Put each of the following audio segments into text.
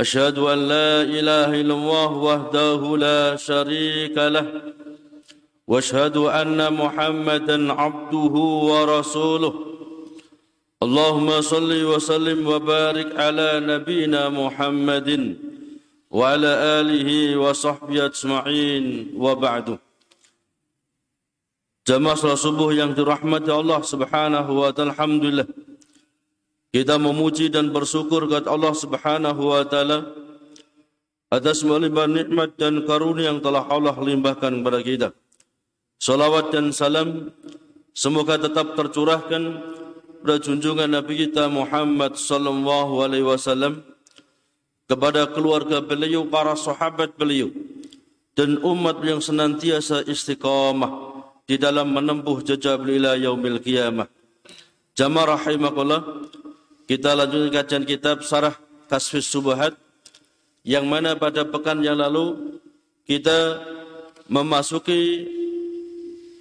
أشهد أن لا إله إلا الله وحده لا شريك له وأشهد أن محمدا عبده ورسوله اللهم صل وسلم وبارك على نبينا محمد وعلى آله وصحبه أجمعين وبعد جماعة الصبح yang dirahmati Allah subhanahu wa ta'ala alhamdulillah kita memuji dan bersyukur kepada Allah Subhanahu wa taala atas melimpah nikmat dan karunia yang telah Allah limpahkan kepada kita. Salawat dan salam semoga tetap tercurahkan pada junjungan Nabi kita Muhammad sallallahu alaihi wasallam kepada keluarga beliau, para sahabat beliau dan umat yang senantiasa istiqamah di dalam menempuh jejak beliau yaumil qiyamah. Jamaah rahimakumullah, kita lanjutkan kajian kitab Sarah Kasfis Subahat yang mana pada pekan yang lalu kita memasuki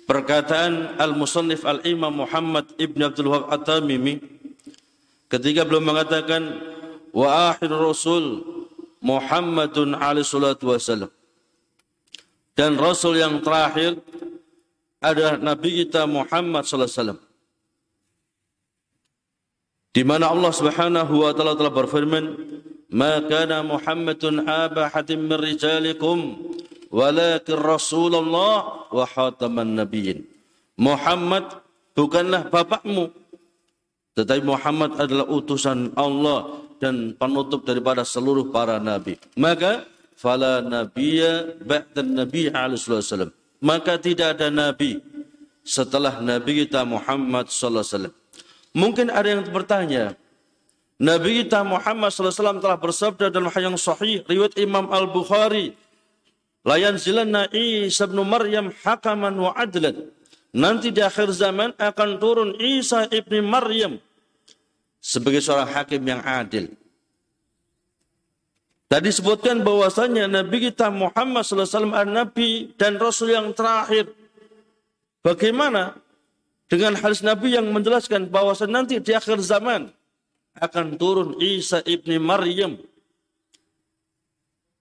perkataan Al-Musannif Al-Imam Muhammad Ibn Abdul Wahab At-Tamimi ketika belum mengatakan wa akhir rasul Muhammadun alaihi salatu wasallam dan rasul yang terakhir adalah Nabi kita Muhammad sallallahu alaihi wasallam. Di mana Allah Subhanahu wa taala telah berfirman, "Ma kana Muhammadun aba hatim min rijalikum, walakin Rasulullah wa khataman nabiyyin." Muhammad bukanlah bapakmu, tetapi Muhammad adalah utusan Allah dan penutup daripada seluruh para nabi. Maka fala nabiyya ba'da nabi alaihi wasallam maka tidak ada nabi setelah nabi kita Muhammad sallallahu alaihi wasallam. Mungkin ada yang bertanya, Nabi kita Muhammad wasallam telah bersabda dalam hadis yang sahih riwayat Imam Al-Bukhari, "La yanzilanna Isa bin Maryam hakaman wa adlan." Nanti di akhir zaman akan turun Isa ibni Maryam sebagai seorang hakim yang adil. Tadi sebutkan bahwasanya Nabi kita Muhammad SAW adalah Nabi dan Rasul yang terakhir. Bagaimana dengan hadis Nabi yang menjelaskan bahwasanya nanti di akhir zaman akan turun Isa ibni Maryam.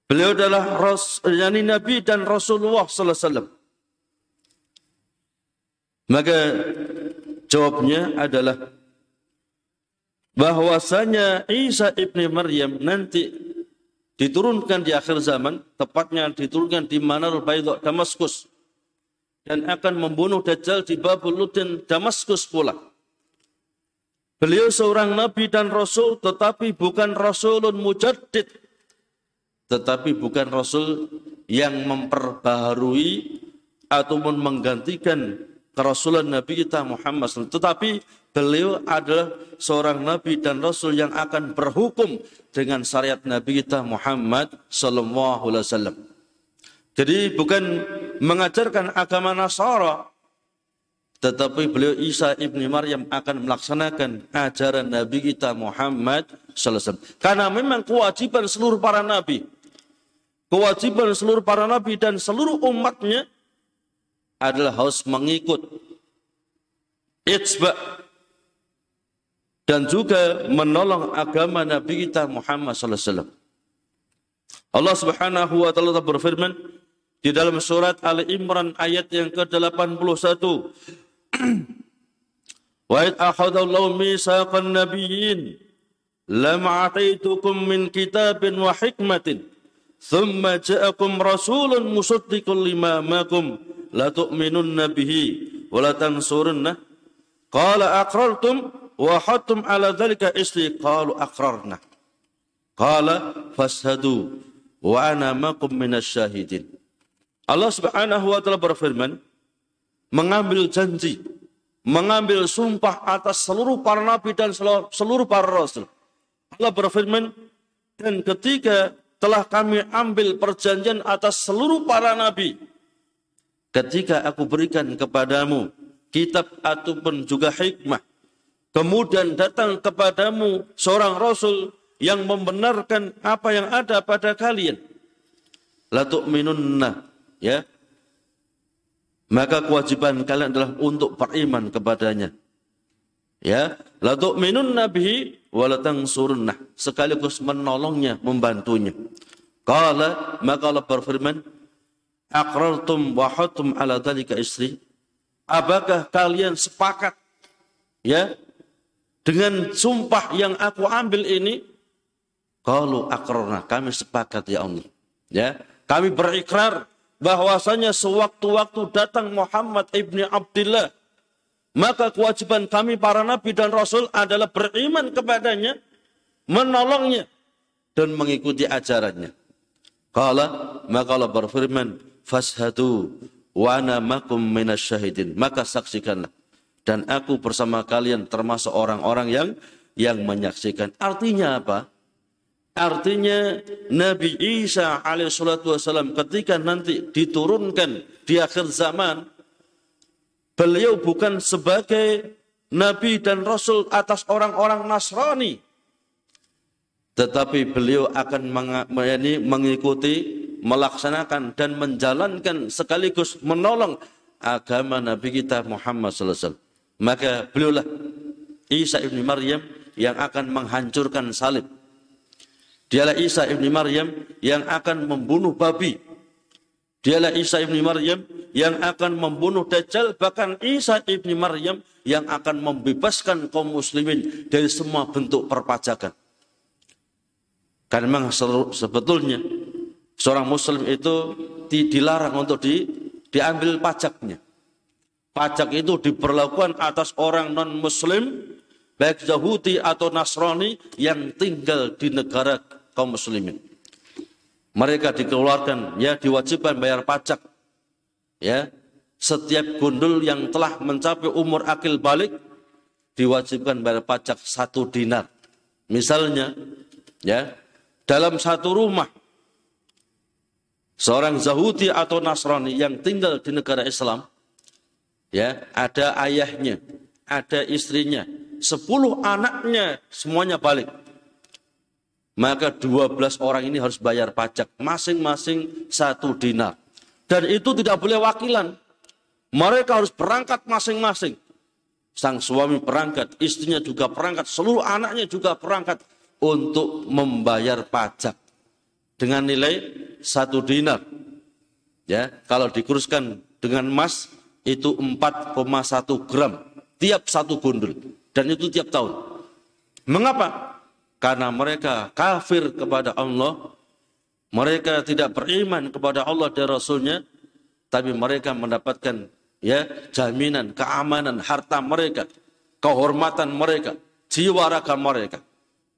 Beliau adalah Ras, yani Nabi dan Rasulullah SAW. Maka jawabnya adalah bahwasanya Isa ibni Maryam nanti diturunkan di akhir zaman, tepatnya diturunkan di Manar Baydok Damaskus dan akan membunuh Dajjal di Babul Ludin Damaskus pula. Beliau seorang nabi dan rasul tetapi bukan rasulun mujaddid tetapi bukan rasul yang memperbaharui ataupun menggantikan kerasulan Nabi kita Muhammad SAW. Tetapi beliau adalah seorang Nabi dan Rasul yang akan berhukum dengan syariat Nabi kita Muhammad Wasallam. Jadi bukan mengajarkan agama Nasara, tetapi beliau Isa ibni Maryam akan melaksanakan ajaran Nabi kita Muhammad Wasallam. Karena memang kewajiban seluruh para nabi, kewajiban seluruh para nabi dan seluruh umatnya adalah harus mengikut itsba dan juga menolong agama Nabi kita Muhammad wasallam. Allah Subhanahu wa taala berfirman di dalam surat Ali Imran ayat yang ke-81. Wa id akhadallahu mitsaqan nabiyyin lam ataitukum min kitabin wa hikmatin thumma ja'akum rasulun musaddiqun lima makum la tu'minunna bihi wa la tansurunna. Qala aqrartum wa hatum ala dhalika isli qalu aqrarna. Qala fashadu wa ana makum minasyahidin Allah Subhanahu wa taala berfirman mengambil janji mengambil sumpah atas seluruh para nabi dan seluruh para rasul Allah berfirman dan ketika telah kami ambil perjanjian atas seluruh para nabi. Ketika aku berikan kepadamu kitab ataupun juga hikmah. Kemudian datang kepadamu seorang rasul yang membenarkan apa yang ada pada kalian. La tu'minunna ya. Maka kewajiban kalian adalah untuk beriman kepadanya. Ya, la tu'minunna bihi wa la tansurunna. Sekaligus menolongnya, membantunya. Qala maka Allah berfirman, "Aqrartum wa hatum ala dhalika istri?" Apakah kalian sepakat ya dengan sumpah yang aku ambil ini? Kalau akrona kami sepakat ya Allah. Ya, kami berikrar bahwasanya sewaktu-waktu datang Muhammad ibni Abdullah, maka kewajiban kami para nabi dan rasul adalah beriman kepadanya, menolongnya, dan mengikuti ajarannya. Kala maka Allah berfirman, fashadu wa ana makum minasyahidin. Maka saksikanlah dan aku bersama kalian termasuk orang-orang yang yang menyaksikan. Artinya apa? Artinya Nabi Isa alaihissalatu wassalam ketika nanti diturunkan di akhir zaman, beliau bukan sebagai Nabi dan Rasul atas orang-orang Nasrani. Tetapi beliau akan mengikuti, melaksanakan dan menjalankan sekaligus menolong agama Nabi kita Muhammad SAW. Maka beliaulah Isa ibni Maryam yang akan menghancurkan salib Dialah Isa ibni Maryam yang akan membunuh babi. Dialah Isa ibni Maryam yang akan membunuh Dajjal. Bahkan Isa ibni Maryam yang akan membebaskan kaum muslimin dari semua bentuk perpajakan. Karena memang sebetulnya seorang muslim itu dilarang untuk di, diambil pajaknya. Pajak itu diperlakukan atas orang non muslim baik Yahudi atau Nasrani yang tinggal di negara kaum muslimin. Mereka dikeluarkan, ya diwajibkan bayar pajak. Ya, setiap gundul yang telah mencapai umur akil balik diwajibkan bayar pajak satu dinar. Misalnya, ya dalam satu rumah seorang Yahudi atau Nasrani yang tinggal di negara Islam, ya ada ayahnya, ada istrinya, sepuluh anaknya semuanya balik maka 12 orang ini harus bayar pajak masing-masing satu dinar. Dan itu tidak boleh wakilan. Mereka harus berangkat masing-masing. Sang suami berangkat, istrinya juga berangkat, seluruh anaknya juga berangkat untuk membayar pajak dengan nilai satu dinar. Ya, kalau dikuruskan dengan emas itu 4,1 gram tiap satu gundul dan itu tiap tahun. Mengapa? Karena mereka kafir kepada Allah, mereka tidak beriman kepada Allah dan Rasulnya, tapi mereka mendapatkan ya jaminan keamanan harta mereka, kehormatan mereka, jiwa raga mereka.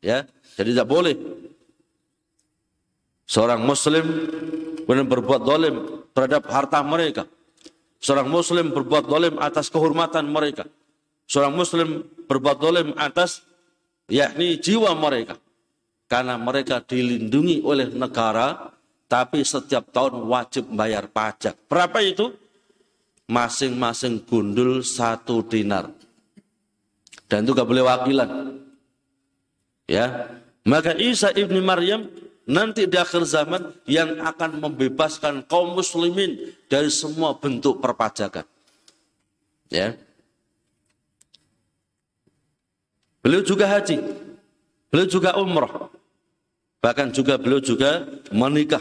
Ya, jadi tidak boleh seorang muslim benar berbuat dolim terhadap harta mereka. Seorang muslim berbuat dolim atas kehormatan mereka. Seorang muslim berbuat dolim atas yakni jiwa mereka. Karena mereka dilindungi oleh negara, tapi setiap tahun wajib bayar pajak. Berapa itu? Masing-masing gundul satu dinar. Dan itu gak boleh wakilan. Ya, maka Isa ibni Maryam nanti di akhir zaman yang akan membebaskan kaum muslimin dari semua bentuk perpajakan. Ya. Beliau juga haji. Beliau juga umrah. Bahkan juga beliau juga menikah.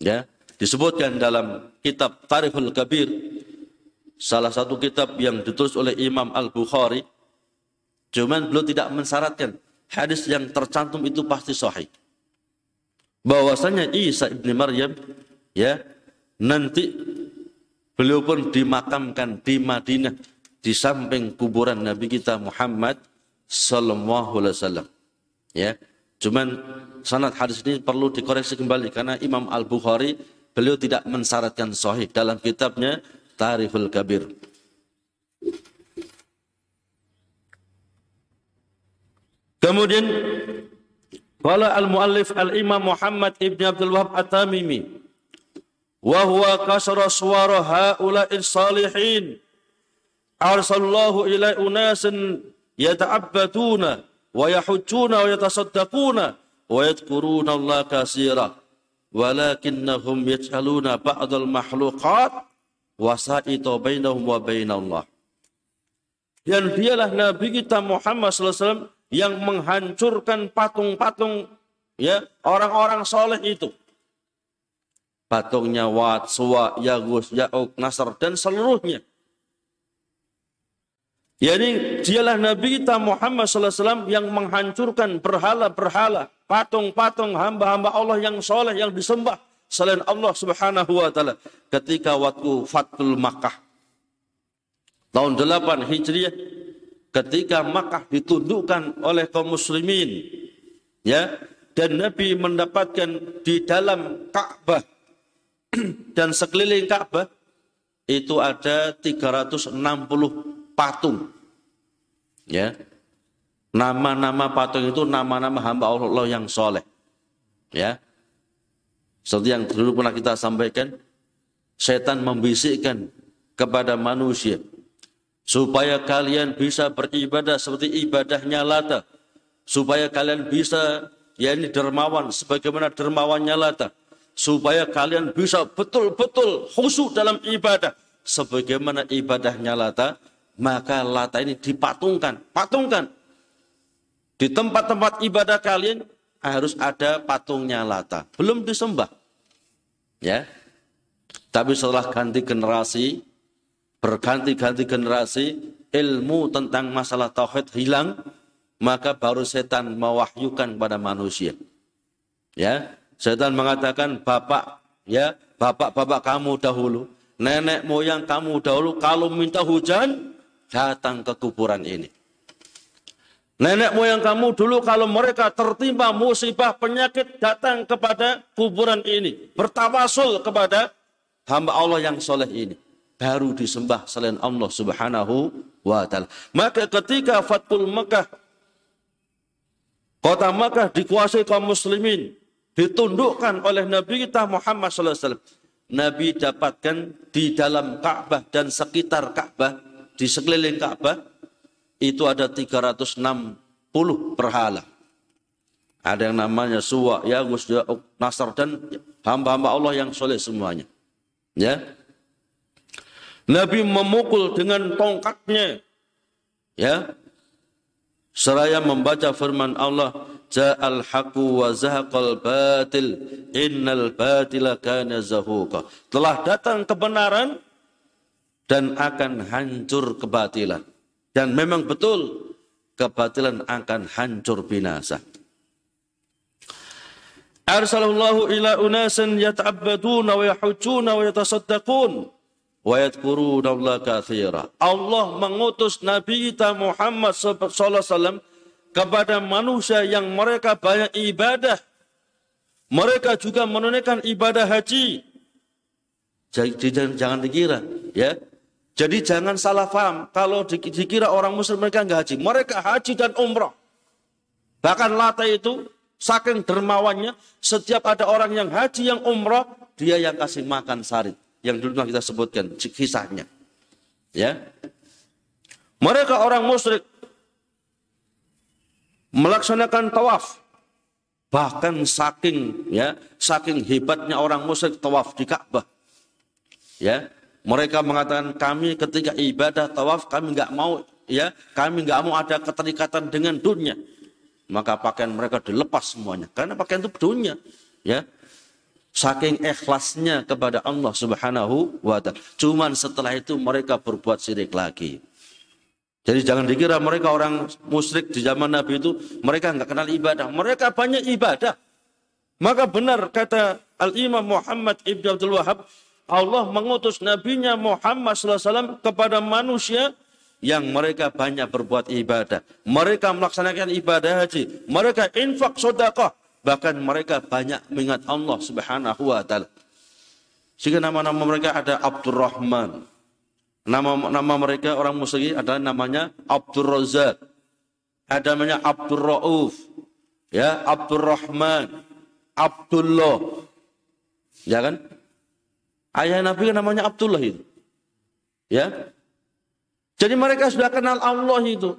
Ya, disebutkan dalam kitab Tarikhul Kabir salah satu kitab yang ditulis oleh Imam Al-Bukhari cuman beliau tidak mensyaratkan hadis yang tercantum itu pasti sahih bahwasanya Isa ibni Maryam ya nanti beliau pun dimakamkan di Madinah di samping kuburan Nabi kita Muhammad sallallahu alaihi wasallam. Ya. Cuman sanad hadis ini perlu dikoreksi kembali karena Imam Al-Bukhari beliau tidak mensyaratkan sahih dalam kitabnya Tarikhul Kabir. Kemudian Qala al-muallif al-Imam Muhammad ibn Abdul Wahab At-Tamimi wa huwa kasara suwara haula'i salihin arsalallahu ila unasin yata'abbaduna wa yahujjuna wa yatasaddaquna wa yadhkuruna Allah katsira walakinnahum yaj'aluna ba'dal makhluqat wasaita bainahum wa bainallah dan dialah Nabi kita Muhammad SAW yang menghancurkan patung-patung ya orang-orang soleh itu. Patungnya Wat, Suwa, Yagus, Ya'uk, Nasr dan seluruhnya. Jadi dialah Nabi kita Muhammad SAW yang menghancurkan berhala-berhala, patung-patung hamba-hamba Allah yang soleh, yang disembah selain Allah Subhanahu wa taala. Ketika waktu Fatul Makkah tahun 8 Hijriah ketika Makkah ditundukkan oleh kaum muslimin ya dan Nabi mendapatkan di dalam Ka'bah dan sekeliling Ka'bah itu ada 360 patung. Ya. Nama-nama patung itu nama-nama hamba Allah yang soleh. Ya. Seperti yang dulu pernah kita sampaikan setan membisikkan kepada manusia supaya kalian bisa beribadah seperti ibadahnya Lata. Supaya kalian bisa ya ini dermawan sebagaimana dermawannya Lata. Supaya kalian bisa betul-betul khusyuk dalam ibadah sebagaimana ibadahnya Lata maka Lata ini dipatungkan patungkan. Di tempat-tempat ibadah kalian harus ada patungnya Lata. Belum disembah. Ya. Tapi setelah ganti generasi berganti-ganti generasi ilmu tentang masalah tauhid hilang, maka baru setan mewahyukan pada manusia. Ya, setan mengatakan bapak ya, bapak-bapak kamu dahulu, nenek moyang kamu dahulu kalau minta hujan datang ke kuburan ini. Nenek moyang kamu dulu kalau mereka tertimpa musibah penyakit datang kepada kuburan ini. Bertawasul kepada hamba Allah yang soleh ini baru disembah selain Allah Subhanahu wa taala. Maka ketika Fatul Mekah kota Mekah dikuasai kaum muslimin, ditundukkan oleh Nabi kita Muhammad wasallam. Nabi dapatkan di dalam Ka'bah dan sekitar Ka'bah, di sekeliling Ka'bah itu ada 360 perhala. Ada yang namanya Suwa, Yagus, Nasr dan hamba-hamba Allah yang soleh semuanya. Ya, Nabi memukul dengan tongkatnya. Ya. Seraya membaca firman Allah, Ja'al haqu wa zahaqal batil, innal batila kana zahuqa. Telah datang kebenaran dan akan hancur kebatilan. Dan memang betul kebatilan akan hancur binasa. Arsalallahu ila unasan yata'abbaduna wa yahujuna wa yatasaddaqun wa Allah kathira. Allah mengutus Nabi kita Muhammad SAW kepada manusia yang mereka banyak ibadah. Mereka juga menunaikan ibadah haji. Jangan, jangan dikira, ya. Jadi jangan salah paham kalau dikira orang muslim mereka enggak haji. Mereka haji dan umrah. Bahkan Lata itu saking dermawannya, setiap ada orang yang haji yang umrah, dia yang kasih makan sarit yang dulu kita sebutkan kisahnya. Ya. Mereka orang musyrik melaksanakan tawaf. Bahkan saking ya, saking hebatnya orang musyrik tawaf di Ka'bah. Ya, mereka mengatakan kami ketika ibadah tawaf kami nggak mau ya, kami nggak mau ada keterikatan dengan dunia. Maka pakaian mereka dilepas semuanya karena pakaian itu dunia. Ya, Saking ikhlasnya kepada Allah Subhanahu wa taala. Cuman setelah itu mereka berbuat syirik lagi. Jadi jangan dikira mereka orang musyrik di zaman Nabi itu mereka nggak kenal ibadah. Mereka banyak ibadah. Maka benar kata Al-Imam Muhammad Ibn Abdul Wahab, Allah mengutus nabinya Muhammad SAW kepada manusia yang mereka banyak berbuat ibadah. Mereka melaksanakan ibadah haji. Mereka infak sodakoh. Bahkan mereka banyak mengingat Allah subhanahu wa ta'ala. Sehingga nama-nama mereka ada Abdurrahman. Nama nama mereka orang muslim adalah namanya Abdul Razak. Ada namanya Abdul Rauf. ya Abdurrahman, Abdullah. Ya kan? Ayah Nabi namanya Abdullah itu. Ya. Jadi mereka sudah kenal Allah itu.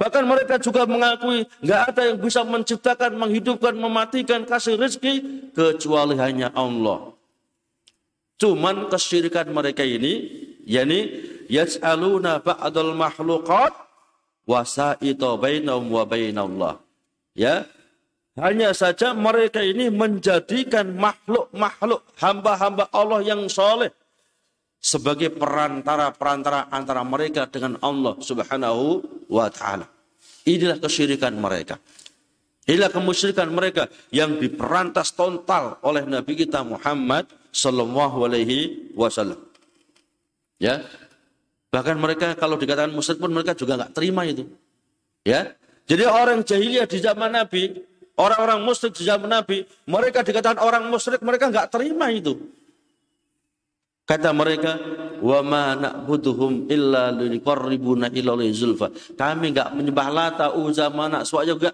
Bahkan mereka juga mengakui nggak ada yang bisa menciptakan, menghidupkan, mematikan, kasih rezeki kecuali hanya Allah. Cuman kesyirikan mereka ini, yakni yas'aluna ba'dal makhluqat wasaita bainahum wa bainallah. Ya. Hanya saja mereka ini menjadikan makhluk-makhluk hamba-hamba Allah yang soleh sebagai perantara-perantara antara mereka dengan Allah Subhanahu wa taala. Inilah kesyirikan mereka. Inilah kemusyrikan mereka yang diperantas total oleh Nabi kita Muhammad sallallahu alaihi wasallam. Ya. Bahkan mereka kalau dikatakan musyrik pun mereka juga nggak terima itu. Ya. Jadi orang jahiliyah di zaman Nabi, orang-orang musyrik di zaman Nabi, mereka dikatakan orang musyrik, mereka nggak terima itu. Kata mereka, wa ma na'buduhum illa liqarribuna ila zulfa. Kami enggak menyembah Lata, Uzza, Mana, Suwa juga.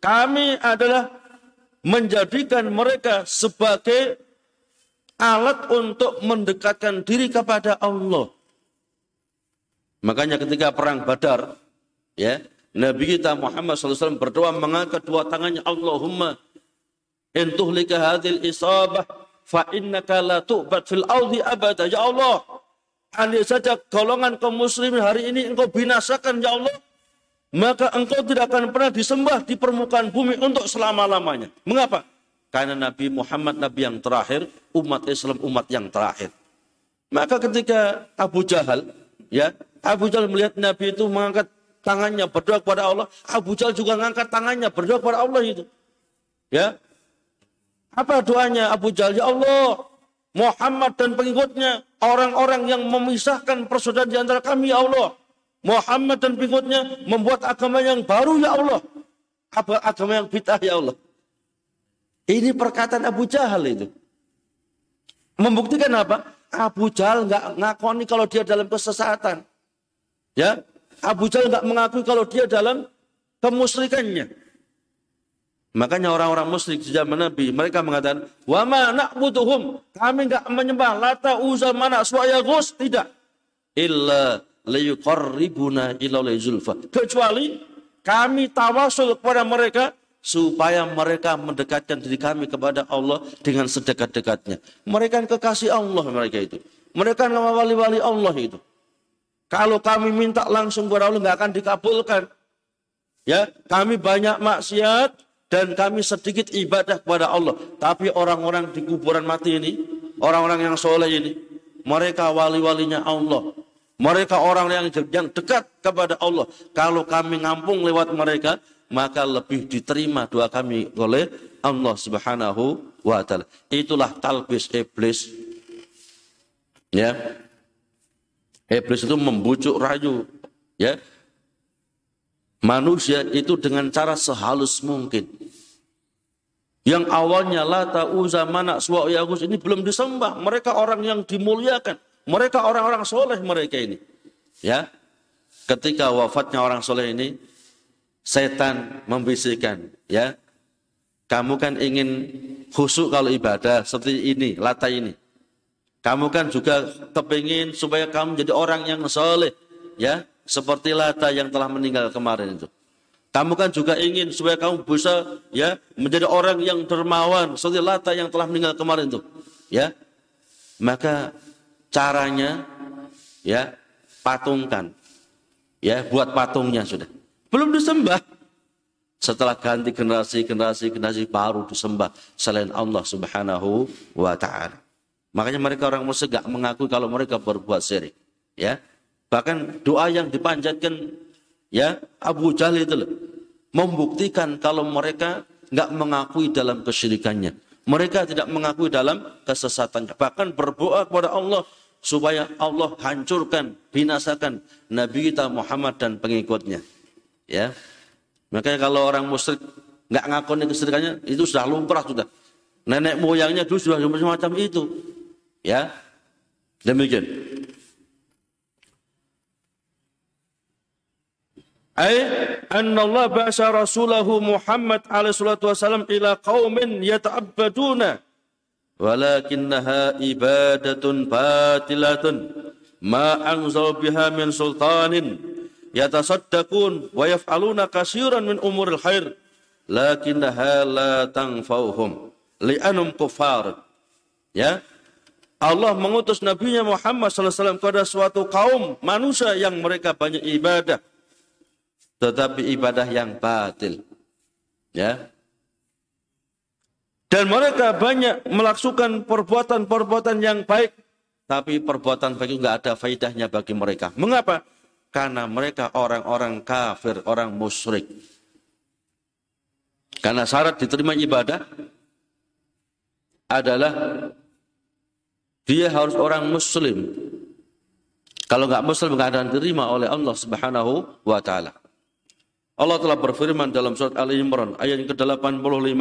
Kami adalah menjadikan mereka sebagai alat untuk mendekatkan diri kepada Allah. Makanya ketika perang Badar, ya, Nabi kita Muhammad SAW berdoa mengangkat dua tangannya Allahumma intuhlika hadil isabah fa innaka la tu'bad fil ardi abada. Ya Allah andai saja golongan kaum muslimin hari ini engkau binasakan ya Allah maka engkau tidak akan pernah disembah di permukaan bumi untuk selama-lamanya. Mengapa? Karena Nabi Muhammad Nabi yang terakhir umat Islam umat yang terakhir. Maka ketika Abu Jahal ya Abu Jahal melihat Nabi itu mengangkat tangannya berdoa kepada Allah Abu Jahal juga mengangkat tangannya berdoa kepada Allah itu ya apa doanya Abu Jahal? Ya Allah, Muhammad dan pengikutnya, orang-orang yang memisahkan persaudaraan di antara kami, ya Allah. Muhammad dan pengikutnya membuat agama yang baru, ya Allah. Apa agama yang bid'ah, ya Allah. Ini perkataan Abu Jahal itu. Membuktikan apa? Abu Jahal nggak ngakoni kalau dia dalam kesesatan. Ya, Abu Jahal nggak mengakui kalau dia dalam kemusyrikannya. Makanya orang-orang musyrik di zaman Nabi, mereka mengatakan, "Wa ma na'buduhum." Kami enggak menyembah Lata, Uzza, Mana, Suwaya, Gus, tidak. Illa liyuqarribuna ila zulfa. Kecuali kami tawasul kepada mereka supaya mereka mendekatkan diri kami kepada Allah dengan sedekat-dekatnya. Mereka kekasih Allah mereka itu. Mereka wali-wali Allah itu. Kalau kami minta langsung kepada Allah nggak akan dikabulkan. Ya, kami banyak maksiat, dan kami sedikit ibadah kepada Allah. Tapi orang-orang di kuburan mati ini, orang-orang yang soleh ini, mereka wali-walinya Allah. Mereka orang yang yang dekat kepada Allah. Kalau kami ngampung lewat mereka, maka lebih diterima doa kami oleh Allah Subhanahu wa taala. Itulah talbis iblis. Ya. Iblis itu membujuk rayu, ya, manusia itu dengan cara sehalus mungkin. Yang awalnya Lata, Uza, Manak, Suwa, Yagus ini belum disembah. Mereka orang yang dimuliakan. Mereka orang-orang soleh mereka ini. Ya, Ketika wafatnya orang soleh ini, setan membisikkan, ya, kamu kan ingin khusyuk kalau ibadah seperti ini, lata ini. Kamu kan juga kepingin supaya kamu jadi orang yang soleh, ya, seperti Lata yang telah meninggal kemarin itu. Kamu kan juga ingin supaya kamu bisa ya menjadi orang yang dermawan seperti Lata yang telah meninggal kemarin itu. Ya. Maka caranya ya patungkan. Ya, buat patungnya sudah. Belum disembah. Setelah ganti generasi, generasi, generasi baru disembah selain Allah Subhanahu wa taala. Makanya mereka orang musyrik gak mengakui kalau mereka berbuat syirik. Ya. Bahkan doa yang dipanjatkan ya Abu Jahal itu loh, membuktikan kalau mereka nggak mengakui dalam kesyirikannya. Mereka tidak mengakui dalam kesesatannya. Bahkan berdoa kepada Allah supaya Allah hancurkan, binasakan Nabi kita Muhammad dan pengikutnya. Ya. Makanya kalau orang musyrik nggak ngakuni kesyirikannya itu sudah lumrah sudah. Nenek moyangnya dulu sudah semacam itu. Ya. Demikian. Ay anna Allah ba'asa rasulahu Muhammad alaihi salatu wasallam ila qaumin yata'abbaduna walakinnaha ibadatun batilatun ma anzal biha min sultanin yatasaddaqun wa yaf'aluna katsiran min umuril khair lakinnaha la tanfa'uhum li'anum kufar ya Allah mengutus Nabi Muhammad SAW kepada suatu kaum manusia yang mereka banyak ibadah tetapi ibadah yang batil. Ya. Dan mereka banyak melakukan perbuatan-perbuatan yang baik, tapi perbuatan baik itu nggak ada faidahnya bagi mereka. Mengapa? Karena mereka orang-orang kafir, orang musyrik. Karena syarat diterima ibadah adalah dia harus orang muslim. Kalau nggak muslim nggak akan diterima oleh Allah Subhanahu wa taala. Allah telah berfirman dalam surat Ali Imran ayat yang ke-85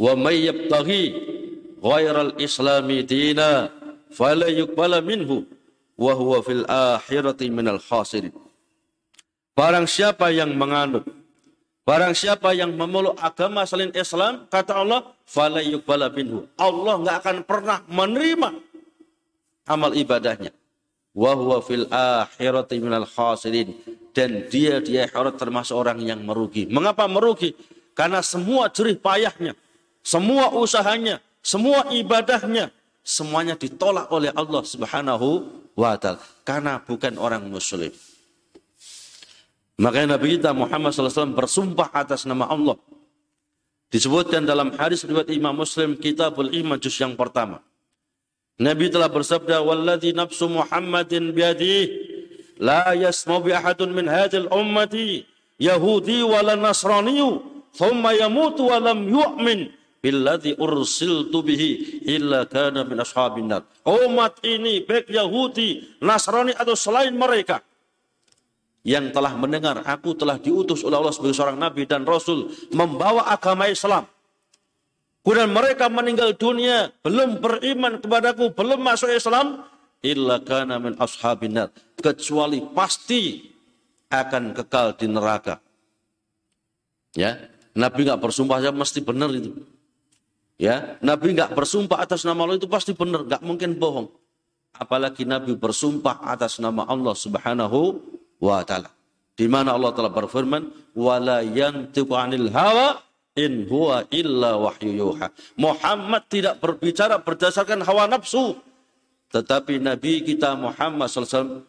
Wa may yabtaghi ghairal islami dina minhu wa fil akhirati minal khasirin Barang siapa yang menganut Barang siapa yang memeluk agama selain Islam, kata Allah. Allah nggak akan pernah menerima amal ibadahnya. Wa huwa fil akhirati minal khasirin dan dia di akhirat termasuk orang yang merugi. Mengapa merugi? Karena semua jerih payahnya, semua usahanya, semua ibadahnya, semuanya ditolak oleh Allah Subhanahu wa taala karena bukan orang muslim. Makanya Nabi kita Muhammad SAW bersumpah atas nama Allah. Disebutkan dalam hadis riwayat Imam Muslim Kitabul Iman juz yang pertama. Nabi telah bersabda, wallazi nafsu Muhammadin biyadih, la yasmu bi ahadun min hadhil ummati Yahudi wala Nasrani, thumma yamut wa lam yu'min billadzi ursiltu bihi illa kana min ashabin nar." Umat ini baik Yahudi, Nasrani atau selain mereka yang telah mendengar aku telah diutus oleh Allah sebagai seorang nabi dan rasul membawa agama Islam. Kemudian mereka meninggal dunia belum beriman kepadaku, belum masuk Islam, illa kana min kecuali pasti akan kekal di neraka. Ya, Nabi nggak bersumpah saja mesti benar itu. Ya, Nabi nggak bersumpah atas nama Allah itu pasti benar, nggak mungkin bohong. Apalagi Nabi bersumpah atas nama Allah Subhanahu wa taala. Di mana Allah telah berfirman, "Wala yantiqu 'anil hawa in huwa illa wahyu yuha." Muhammad tidak berbicara berdasarkan hawa nafsu, tetapi Nabi kita Muhammad SAW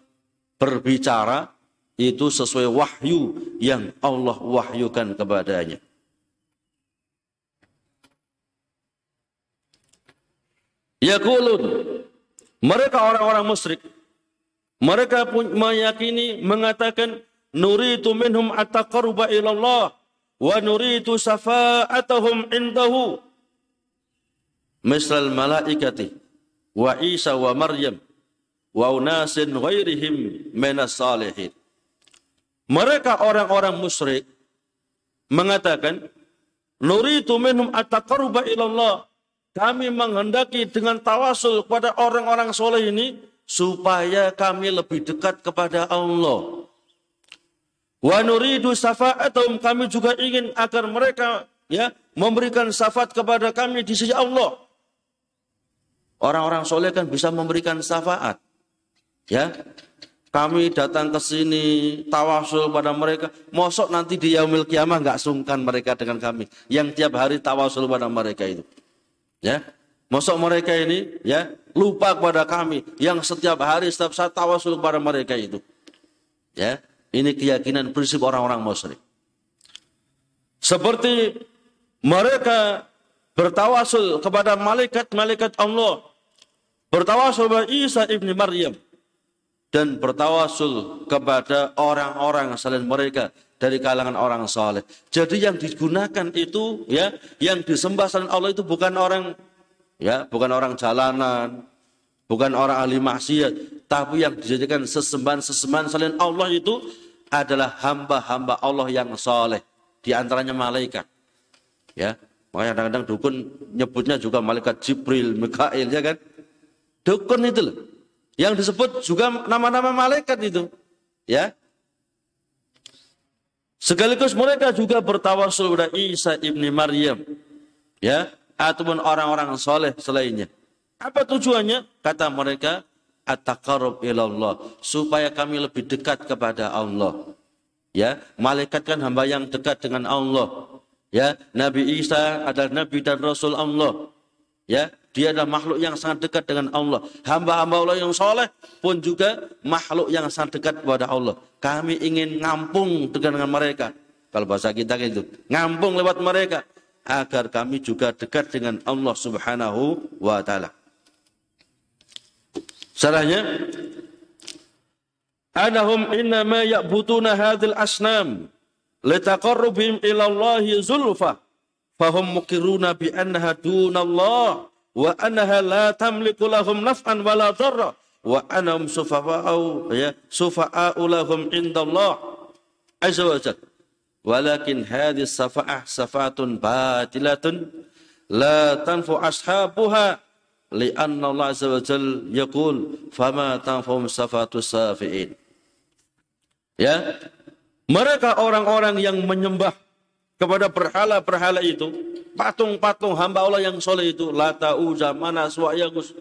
berbicara itu sesuai wahyu yang Allah wahyukan kepadanya. Yaqulun mereka orang-orang musyrik mereka pun meyakini mengatakan nuritu minhum ataqarruba ila Allah wa nuritu safa'atahum indahu misal malaikati wa Isa wa Maryam wa unasin ghairihim minas salihin. Mereka orang-orang musyrik mengatakan, Nuritu minhum ataqarruba ilallah. Kami menghendaki dengan tawasul kepada orang-orang soleh ini supaya kami lebih dekat kepada Allah. Wa nuridu syafa'atum kami juga ingin agar mereka ya memberikan syafaat kepada kami di sisi Allah. Orang-orang soleh kan bisa memberikan syafaat. Ya, kami datang ke sini tawasul pada mereka. Mosok nanti di yaumil kiamah nggak sungkan mereka dengan kami. Yang tiap hari tawasul pada mereka itu. Ya, mosok mereka ini ya lupa kepada kami yang setiap hari setiap saat tawasul kepada mereka itu. Ya, ini keyakinan prinsip orang-orang musyrik. Seperti mereka bertawasul kepada malaikat-malaikat Allah, bertawasul kepada Isa ibni Maryam, dan bertawasul kepada orang-orang selain mereka dari kalangan orang saleh. Jadi yang digunakan itu ya, yang disembah selain Allah itu bukan orang ya, bukan orang jalanan, bukan orang ahli maksiat, tapi yang dijadikan sesembahan-sesembahan selain Allah itu adalah hamba-hamba Allah yang saleh, di antaranya malaikat. Ya, Makanya kadang-kadang dukun nyebutnya juga malaikat Jibril, Mikail, ya kan? Dukun itu loh. Yang disebut juga nama-nama malaikat itu. Ya. Sekaligus mereka juga bertawasul kepada Isa ibni Maryam. Ya, ataupun orang-orang soleh selainnya. Apa tujuannya? Kata mereka, at-taqarrub ilallah. Supaya kami lebih dekat kepada Allah. Ya, malaikat kan hamba yang dekat dengan Allah. Ya, Nabi Isa adalah nabi dan rasul Allah. Ya, dia adalah makhluk yang sangat dekat dengan Allah. Hamba-hamba Allah yang soleh pun juga makhluk yang sangat dekat kepada Allah. Kami ingin ngampung dengan mereka. Kalau bahasa kita gitu, ngampung lewat mereka agar kami juga dekat dengan Allah Subhanahu wa taala. Salahnya anahum innama ya'buduna hadhil asnam litaqarrubihim ila Allah zulfa fahum mukiruna bi annaha dunallah wa annaha la tamliku lahum naf'an wala dharra wa anhum sufa'au ya sufa'au lahum indallah azza wa jalla walakin hadhihi safa'ah safatun batilatun la tanfu ashabuha li'anna Allah azza wa jalla yaqul fama tanfum safatu safi'in. Ya? Mereka orang-orang yang menyembah kepada berhala-berhala itu, patung-patung hamba Allah yang soleh itu, Lata, Uza, Manas, Wa'yagus,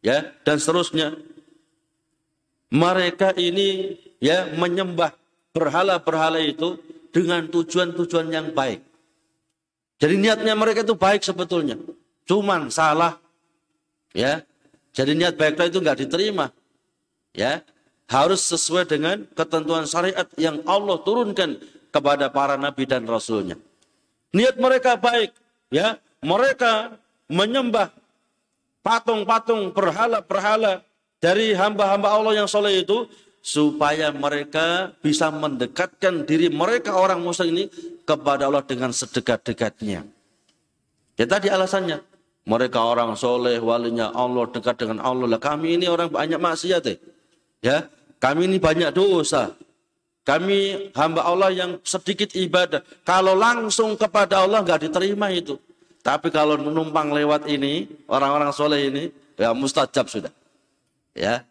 ya, dan seterusnya. Mereka ini ya menyembah berhala-berhala itu dengan tujuan-tujuan yang baik. Jadi niatnya mereka itu baik sebetulnya. Cuman salah. Ya. Jadi niat baiknya itu nggak diterima. Ya harus sesuai dengan ketentuan syariat yang Allah turunkan kepada para nabi dan rasulnya. Niat mereka baik, ya. Mereka menyembah patung-patung berhala-berhala dari hamba-hamba Allah yang soleh itu supaya mereka bisa mendekatkan diri mereka orang musyrik ini kepada Allah dengan sedekat-dekatnya. Ya tadi alasannya. Mereka orang soleh, walinya Allah, dekat dengan Allah. Lah kami ini orang banyak maksiat ya. Ya, kami ini banyak dosa. Kami hamba Allah yang sedikit ibadah. Kalau langsung kepada Allah nggak diterima itu. Tapi kalau menumpang lewat ini, orang-orang soleh ini, ya mustajab sudah. Ya,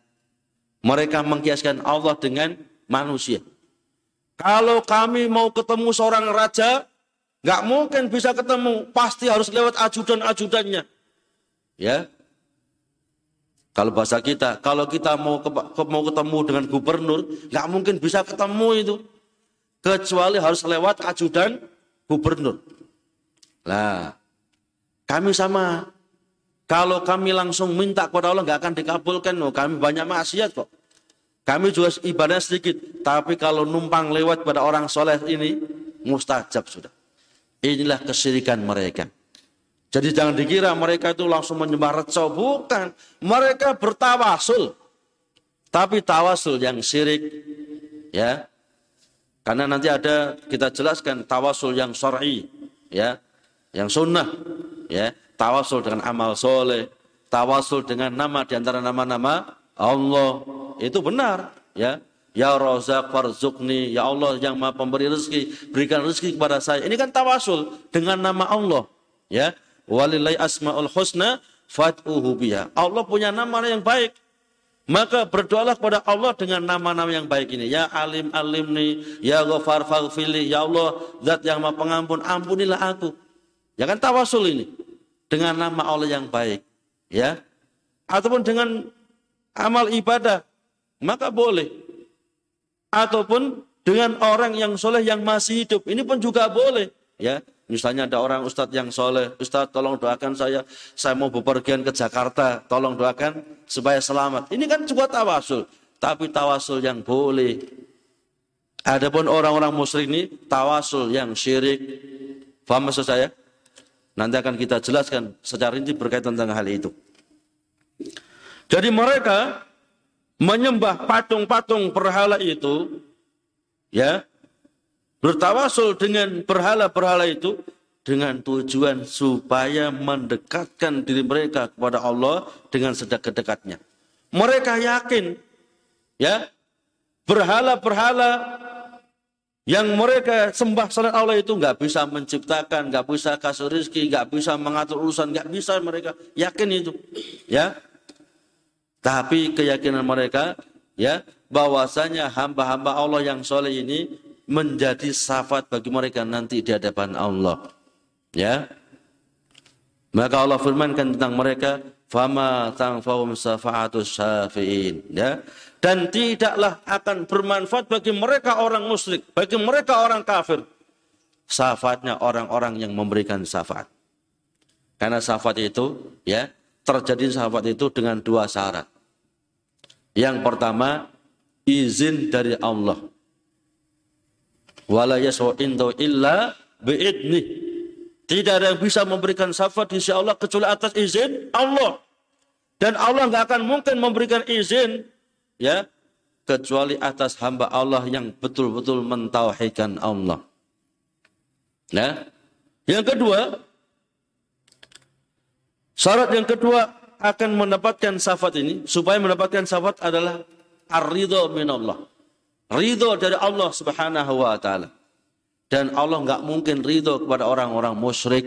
mereka mengkiaskan Allah dengan manusia. Kalau kami mau ketemu seorang raja, nggak mungkin bisa ketemu, pasti harus lewat ajudan-ajudannya. Ya, kalau bahasa kita, kalau kita mau ke, mau ketemu dengan gubernur, nggak mungkin bisa ketemu itu, kecuali harus lewat ajudan gubernur. Lah, kami sama. Kalau kami langsung minta kepada Allah nggak akan dikabulkan. Oh, kami banyak maksiat kok. Kami juga ibadah sedikit. Tapi kalau numpang lewat pada orang soleh ini, mustajab sudah. Inilah kesirikan mereka. Jadi jangan dikira mereka itu langsung menyembah reco. Bukan. Mereka bertawasul. Tapi tawasul yang syirik. Ya. Karena nanti ada kita jelaskan tawasul yang syar'i. Ya. Yang sunnah. Ya. Tawasul dengan amal soleh. Tawasul dengan nama di antara nama-nama Allah. Itu benar. Ya. Ya Razak farzukni. Ya Allah yang maha pemberi rezeki. Berikan rezeki kepada saya. Ini kan tawasul dengan nama Allah. Ya Walillahi asmaul husna fad'uhu biha. Allah punya nama yang baik. Maka berdoalah kepada Allah dengan nama-nama yang baik ini. Ya alim alim nih, ya ghafar faghfili, ya Allah zat yang maha pengampun, ampunilah aku. Ya kan tawasul ini dengan nama Allah yang baik, ya. Ataupun dengan amal ibadah, maka boleh. Ataupun dengan orang yang soleh yang masih hidup, ini pun juga boleh, ya. Misalnya ada orang ustadz yang soleh, ustadz tolong doakan saya, saya mau bepergian ke Jakarta, tolong doakan supaya selamat. Ini kan juga tawasul, tapi tawasul yang boleh. Adapun orang-orang musyrik ini tawasul yang syirik. Faham maksud saya? Nanti akan kita jelaskan secara rinci berkaitan tentang hal itu. Jadi mereka menyembah patung-patung berhala itu, ya, bertawasul dengan berhala-berhala itu dengan tujuan supaya mendekatkan diri mereka kepada Allah dengan sedekat-dekatnya. Mereka yakin ya berhala-berhala yang mereka sembah selain Allah itu nggak bisa menciptakan, nggak bisa kasih rezeki, nggak bisa mengatur urusan, nggak bisa mereka yakin itu, ya. Tapi keyakinan mereka, ya, bahwasanya hamba-hamba Allah yang soleh ini menjadi syafaat bagi mereka nanti di hadapan Allah. Ya. Maka Allah firmankan tentang mereka, "Fama tanfa'um syafa'atus syafi'in." Ya. Dan tidaklah akan bermanfaat bagi mereka orang musyrik, bagi mereka orang kafir. Syafaatnya orang-orang yang memberikan syafaat. Karena syafaat itu, ya, terjadi syafaat itu dengan dua syarat. Yang pertama, izin dari Allah. Wala illa bi'idni. Tidak ada yang bisa memberikan syafaat di sisi Allah kecuali atas izin Allah. Dan Allah nggak akan mungkin memberikan izin ya kecuali atas hamba Allah yang betul-betul mentauhidkan Allah. Ya. Yang kedua, syarat yang kedua akan mendapatkan syafaat ini supaya mendapatkan syafaat adalah ar-ridho min Allah. Ridho dari Allah subhanahu wa ta'ala. Dan Allah nggak mungkin ridho kepada orang-orang musyrik.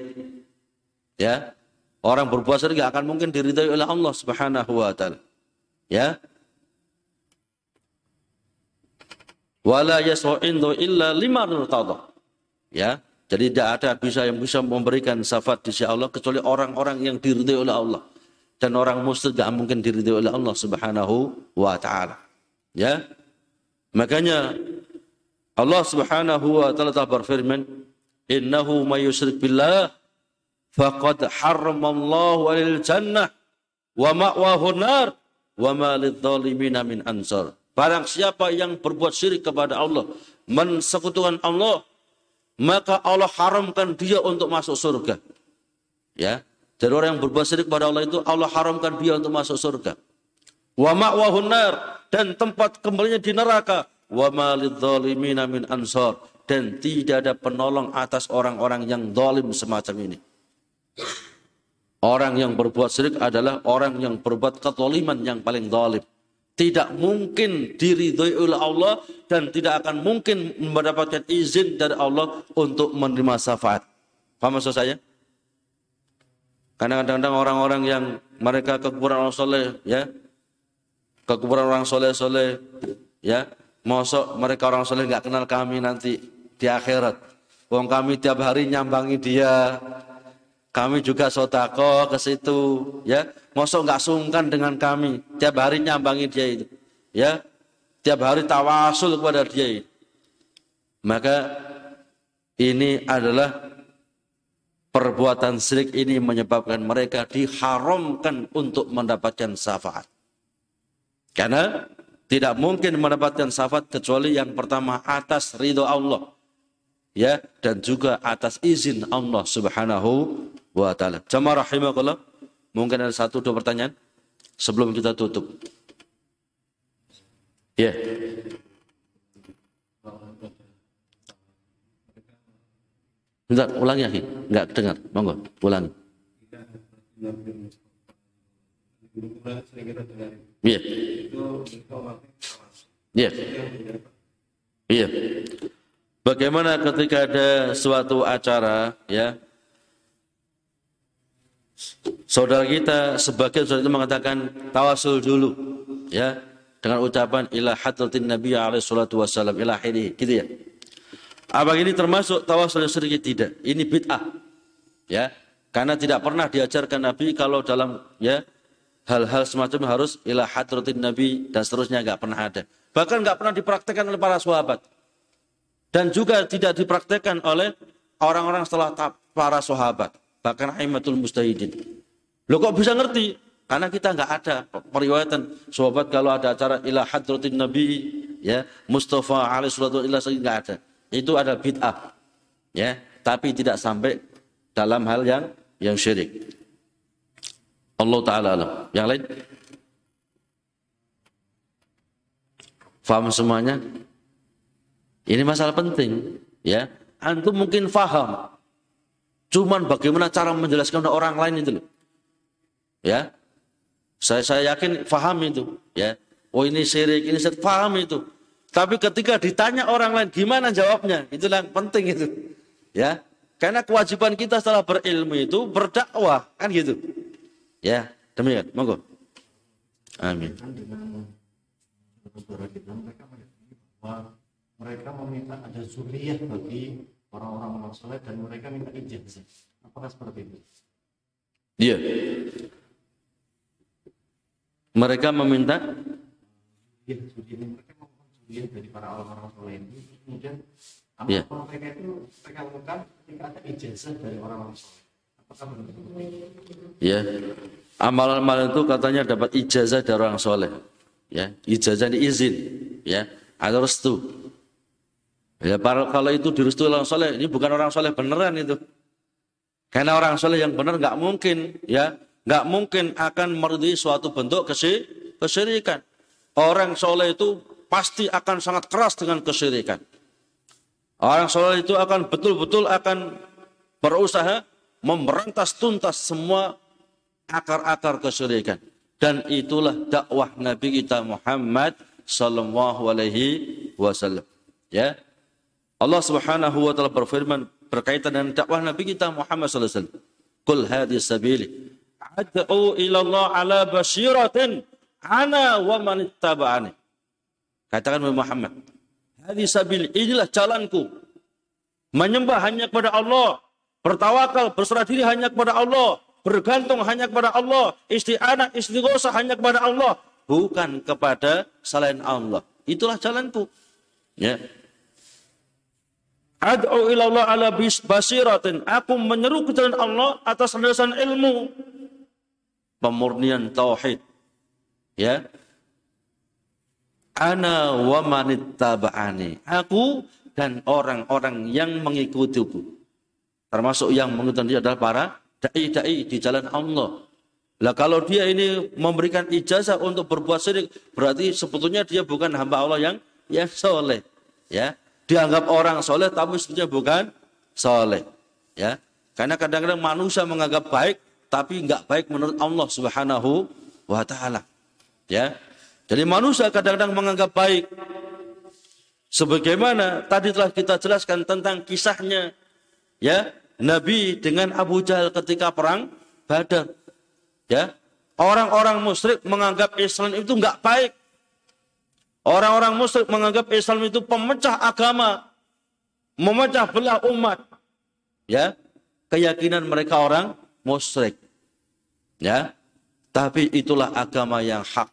Ya, Orang berbuat syirik akan mungkin diridhoi oleh Allah subhanahu wa ta'ala. Ya. Wala yaswa'indu illa lima Ya. Jadi tidak ada bisa yang bisa memberikan syafaat di sisi Allah kecuali orang-orang yang diridhoi oleh Allah. Dan orang musyrik tidak mungkin diridhoi oleh Allah subhanahu wa ta'ala. Ya. Makanya Allah Subhanahu wa taala telah berfirman, "Innahu may yusyrik billah faqad harramallahu 'alal jannah wa ma'wahu nar wa ma lidzalimina min ansar." Barang siapa yang berbuat syirik kepada Allah, mensekutukan Allah, maka Allah haramkan dia untuk masuk surga. Ya. Jadi orang yang berbuat syirik kepada Allah itu Allah haramkan dia untuk masuk surga. Wa ma'wahu nar dan tempat kembalinya di neraka. Wa malidzalimina min ansar dan tidak ada penolong atas orang-orang yang zalim semacam ini. Orang yang berbuat syirik adalah orang yang berbuat ketoliman yang paling zalim. Tidak mungkin diridhoi oleh Allah dan tidak akan mungkin mendapatkan izin dari Allah untuk menerima syafaat. Paham maksud saya? Karena kadang-kadang orang-orang yang mereka kekurangan Allah soleh, ya, ke kuburan orang soleh-soleh, ya, mosok mereka orang soleh nggak kenal kami nanti di akhirat. Wong kami tiap hari nyambangi dia, kami juga sotako ke situ, ya. Mosok nggak sungkan dengan kami, tiap hari nyambangi dia itu, ya. Tiap hari tawasul kepada dia. Itu. Maka ini adalah perbuatan syirik ini menyebabkan mereka diharamkan untuk mendapatkan syafaat. Karena tidak mungkin mendapatkan syafaat kecuali yang pertama atas ridho Allah. Ya, dan juga atas izin Allah Subhanahu wa taala. Jamaah. Mungkin ada satu dua pertanyaan sebelum kita tutup. Ya. Bentar, ulangi lagi. Enggak dengar. Monggo, ulangi. Iya. Iya. Iya. Bagaimana ketika ada suatu acara ya Saudara kita sebagian saudara itu mengatakan tawasul dulu ya dengan ucapan ila hadratin Nabi alaihi salatu wasallam ila gitu ya. Apa ini termasuk tawasul sedikit tidak? Ini bid'ah. Ya. Karena tidak pernah diajarkan Nabi kalau dalam ya hal-hal semacam harus ila hadratin Nabi dan seterusnya nggak pernah ada. Bahkan nggak pernah dipraktekkan oleh para sahabat. Dan juga tidak dipraktekkan oleh orang-orang setelah para sahabat. Bahkan aimatul mustahidin. Lo kok bisa ngerti? Karena kita nggak ada periwayatan sahabat kalau ada acara ila hadratin Nabi ya Mustafa alaihi salatu nggak ada. Itu ada bid'ah. Ya, tapi tidak sampai dalam hal yang yang syirik. Allah Ta'ala alam. Yang lain? Faham semuanya? Ini masalah penting. ya. Antum mungkin faham. Cuman bagaimana cara menjelaskan orang lain itu. Ya. Saya saya yakin faham itu, ya. Oh ini syirik, ini syirik, faham itu. Tapi ketika ditanya orang lain gimana jawabnya, itulah yang penting itu. Ya. Karena kewajiban kita setelah berilmu itu berdakwah, kan gitu. Ya, demikian. Monggo. Amin. mereka meminta ada zuriyah bagi orang-orang soleh dan mereka minta ijazah. Apakah seperti itu? Iya. Mereka meminta Ya, memohon zuriyah dari para orang-orang soleh ini. Kemudian Iya. apa mereka itu mereka lakukan ketika ada ijazah dari orang-orang soleh. Apakah benar ya amalan-amalan itu katanya dapat ijazah dari orang soleh ya ijazah ini izin ya atau restu ya para- kalau itu direstui orang soleh ini bukan orang soleh beneran itu karena orang soleh yang benar nggak mungkin ya nggak mungkin akan meridhai suatu bentuk kesi kesyirikan orang soleh itu pasti akan sangat keras dengan kesyirikan orang soleh itu akan betul-betul akan berusaha memberantas tuntas semua akar-akar kesyirikan. Dan itulah dakwah Nabi kita Muhammad sallallahu alaihi wasallam. Ya. Allah Subhanahu wa taala berfirman berkaitan dengan dakwah Nabi kita Muhammad sallallahu alaihi wasallam. Qul sabili ad'u ila Allah ala basyiratin ana wa man ittaba'ani. Katakan Muhammad, hadhihi sabili inilah jalanku. Menyembah hanya kepada Allah, bertawakal, berserah diri hanya kepada Allah, bergantung hanya kepada Allah, isti'anah, istighosah hanya kepada Allah, bukan kepada selain Allah. Itulah jalanku. Ya. Ad'u ila Allah ala basiratin. Aku menyeru ke jalan Allah atas landasan ilmu. Pemurnian tauhid. Ya. Ana wa manittaba'ani. Aku dan orang-orang yang mengikutiku. Termasuk yang mengikuti dia adalah para dai-dai di jalan Allah. Lah kalau dia ini memberikan ijazah untuk berbuat syirik, berarti sebetulnya dia bukan hamba Allah yang yang soleh. Ya, dianggap orang soleh tapi sebetulnya bukan soleh. Ya, karena kadang-kadang manusia menganggap baik tapi nggak baik menurut Allah Subhanahu wa taala. Ya. Jadi manusia kadang-kadang menganggap baik sebagaimana tadi telah kita jelaskan tentang kisahnya ya Nabi dengan Abu Jahal ketika perang Badar. Ya, orang-orang musyrik menganggap Islam itu nggak baik. Orang-orang musyrik menganggap Islam itu pemecah agama, memecah belah umat. Ya, keyakinan mereka orang musyrik. Ya, tapi itulah agama yang hak.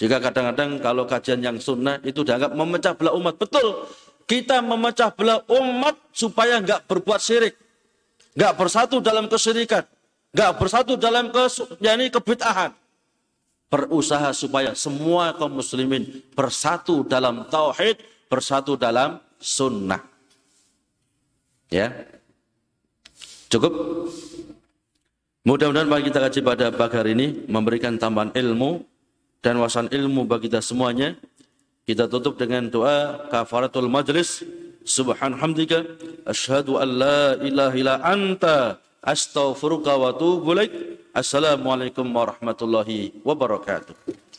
Jika kadang-kadang kalau kajian yang sunnah itu dianggap memecah belah umat. Betul, kita memecah belah umat supaya nggak berbuat syirik. Nggak bersatu dalam kesyirikan. Nggak bersatu dalam kes, yakni kebid'ahan. Berusaha supaya semua kaum muslimin bersatu dalam tauhid, bersatu dalam sunnah. Ya. Cukup? Mudah-mudahan bagi kita kaji pada pagi hari ini memberikan tambahan ilmu dan wawasan ilmu bagi kita semuanya. Kita tutup dengan doa kafaratul majlis. Subhan hamdika asyhadu an la ilaha illa anta astaghfiruka wa atubu ilaik. Assalamualaikum warahmatullahi wabarakatuh.